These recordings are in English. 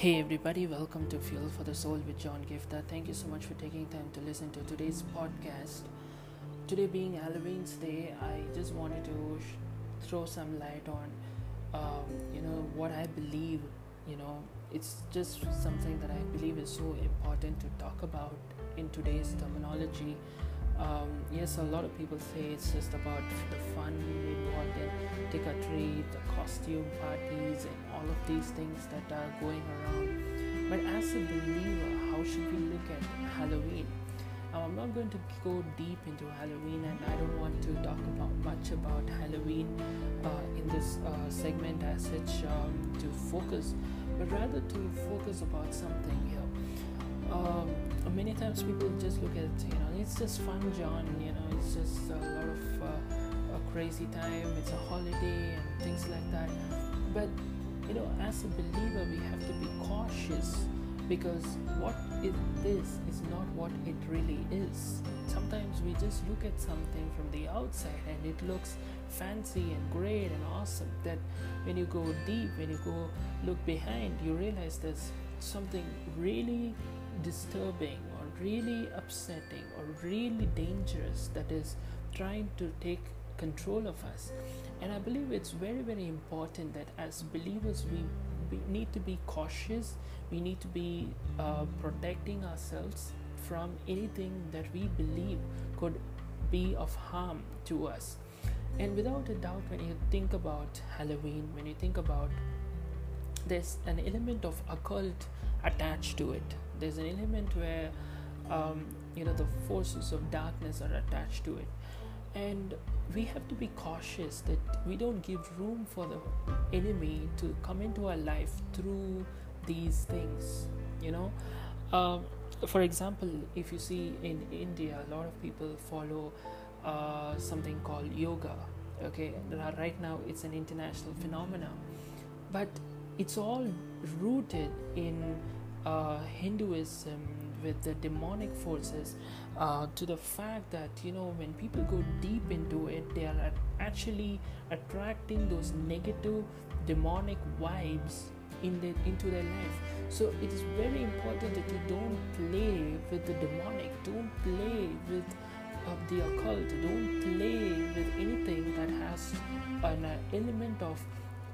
Hey everybody, welcome to Fuel for the Soul with John Giftah. Thank you so much for taking time to listen to today's podcast. Today being Halloween's Day, I just wanted to sh- throw some light on, um, you know, what I believe. You know, it's just something that I believe is so important to talk about in today's terminology um, yes, a lot of people say it's just about the fun involved in trick or treat, the costume parties, and all of these things that are going around. But as a believer, how should we look at Halloween? Now, I'm not going to go deep into Halloween, and I don't want to talk about much about Halloween uh, in this uh, segment as such um, to focus, but rather to focus about something here um, many times people just look at you know it's just fun john you know it's just a lot of uh, a crazy time it's a holiday and things like that. But you know as a believer we have to be cautious because what it is is not what it really is. Sometimes we just look at something from the outside and it looks fancy and great and awesome. That when you go deep when you go look behind you realize there's something really disturbing or really upsetting or really dangerous that is trying to take control of us. And I believe it's very, very important that as believers we, we need to be cautious, we need to be uh, protecting ourselves from anything that we believe could be of harm to us. And without a doubt, when you think about Halloween, when you think about there's an element of occult attached to it there's an element where um, you know the forces of darkness are attached to it. And we have to be cautious that we don't give room for the enemy to come into our life through these things you know? Um, for example if you see in india a lot of people follow uh, something called yoga okay? Right now it's an international phenomenon but it's all rooted in uh, Hinduism with the demonic forces uh, to the fact that you know when people go deep into it they are actually attracting those negative demonic vibes in into their life. So it is very important that you don't play with the demonic don't play with uh, the occult don't play with anything that has an element of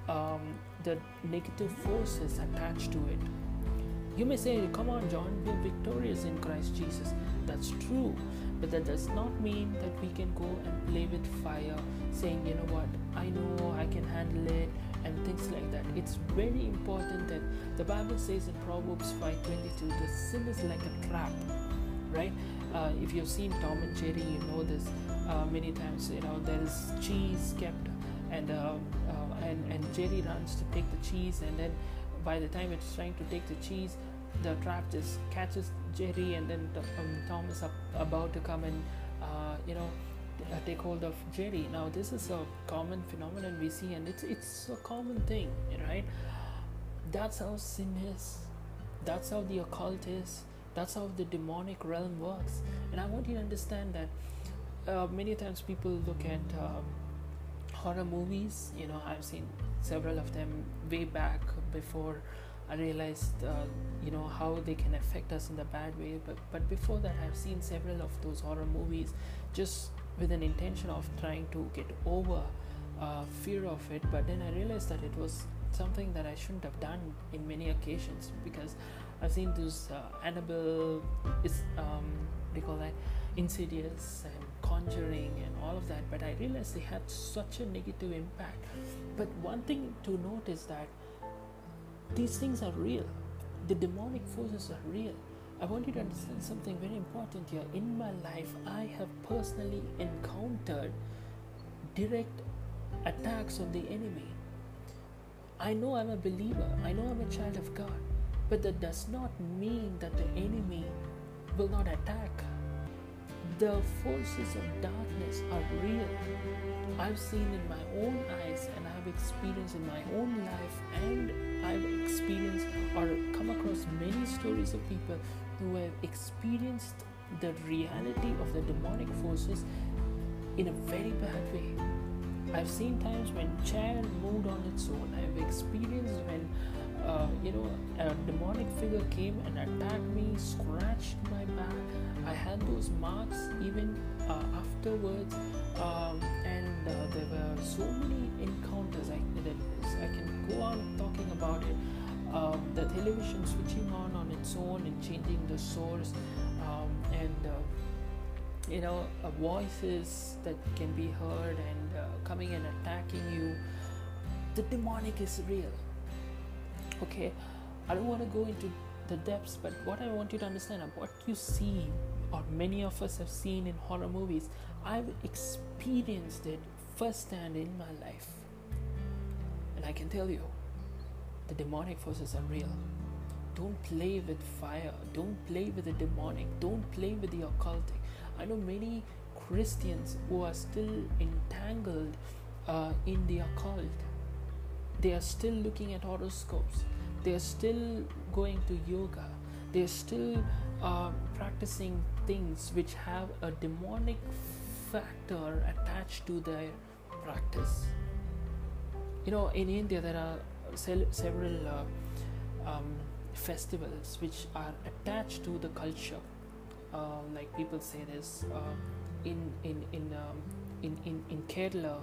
um, the negative forces attached to it you may say, Come on, John, we're victorious in Christ Jesus. That's true, but that does not mean that we can go and play with fire, saying, You know what, I know I can handle it, and things like that. It's very important that the Bible says in Proverbs 5:22, the sin is like a trap, right? Uh, if you've seen Tom and Jerry, you know this. Uh, many times, you know there is cheese kept, and uh, uh and and Jerry runs to take the cheese, and then by the time it's trying to take the cheese, the trap just catches Jerry, and then the, um, Tom is up, about to come and uh, you know uh, take hold of Jerry. Now this is a common phenomenon we see, and it's it's a common thing, right? That's how sin is. That's how the occult is. That's how the demonic realm works. And I want you to understand that uh, many times people look at um, horror movies. You know, I've seen several of them way back before I realized, uh, you know, how they can affect us in the bad way. But but before that, I've seen several of those horror movies, just with an intention of trying to get over uh, fear of it. But then I realized that it was something that I shouldn't have done in many occasions because I've seen those uh, Annabelle, is um, they call that Insidious and Conjuring and all of that. But I realized they had such a negative impact. But one thing to note is that these things are real. The demonic forces are real. I want you to understand something very important here. In my life, I have personally encountered direct attacks of the enemy. I know I'm a believer, I know I'm a child of God, but that does not mean that the enemy will not attack. The forces of darkness are real. I've seen in my own eyes and I've experienced in my own life and I've experienced or come across many stories of people who have experienced the reality of the demonic forces in a very bad way. I've seen times when chair moved on its own. I've experienced you know, a demonic figure came and attacked me, scratched my back. I had those marks even uh, afterwards, um, and uh, there were so many encounters. I, I can go on talking about it. Um, the television switching on on its own and changing the source, um, and uh, you know, uh, voices that can be heard and uh, coming and attacking you. The demonic is real. Okay, I don't want to go into the depths, but what I want you to understand what you see, or many of us have seen in horror movies, I've experienced it firsthand in my life. And I can tell you, the demonic forces are real. Don't play with fire. Don't play with the demonic. Don't play with the occultic. I know many Christians who are still entangled uh, in the occult. They are still looking at horoscopes. They are still going to yoga. They are still uh, practicing things which have a demonic factor attached to their practice. You know, in India, there are several uh, um, festivals which are attached to the culture uh, like people say this uh, in in in, um, in in in Kerala,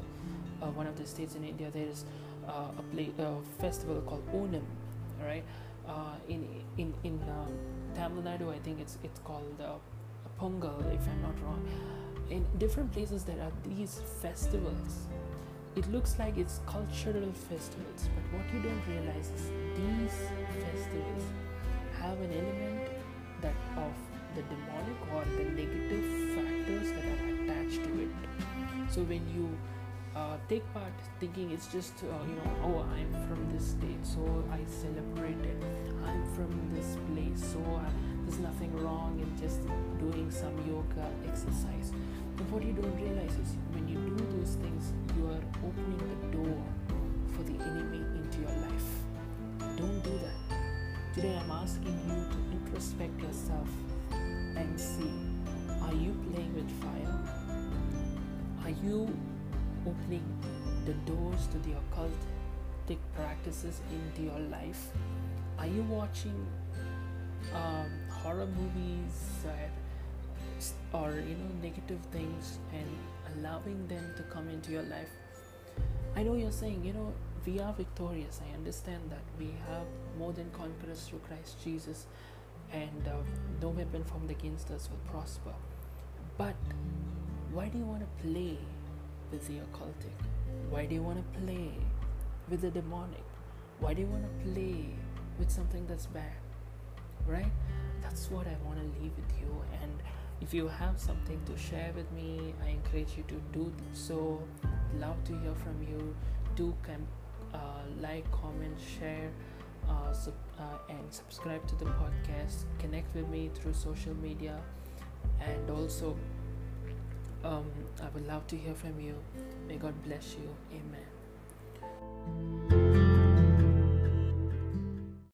uh, one of the states in India, there is a play a festival called Onam, right? Uh, in in in um, Tamil Nadu, I think it's it's called Pongal, if I'm not wrong. In different places, there are these festivals. It looks like it's cultural festivals, but what you don't realize is these festivals have an element that of the demonic or the negative factors that are attached to it. So when you uh, take part thinking it's just uh, you know oh i'm from this state so i celebrate it. I'm from this place so uh, there's nothing wrong in just doing some yoga exercise. But what you don't realize is when you do those things you are opening the door for the enemy into your life. Don't do that. Today i'm asking you to introspect yourself and see are you playing with fire? Are you opening the doors to the occultic practices into your life? Are you watching um, horror movies or, or you know negative things and allowing them to come into your life? I know you're saying, you know, we are victorious. I understand that we have more than conquerors through Christ Jesus and uh, no weapon formed against us will prosper. But why do you want to play the occultic? Why do you want to play with the demonic? Why do you want to play with something that's bad? Right? That's what I want to leave with you. And if you have something to share with me, I encourage you to do so. Love to hear from you. Do com- uh, like, comment, share uh, sub, uh, and subscribe to the podcast connect with me through social media and also um, i would love to hear from you. May god bless you. Amen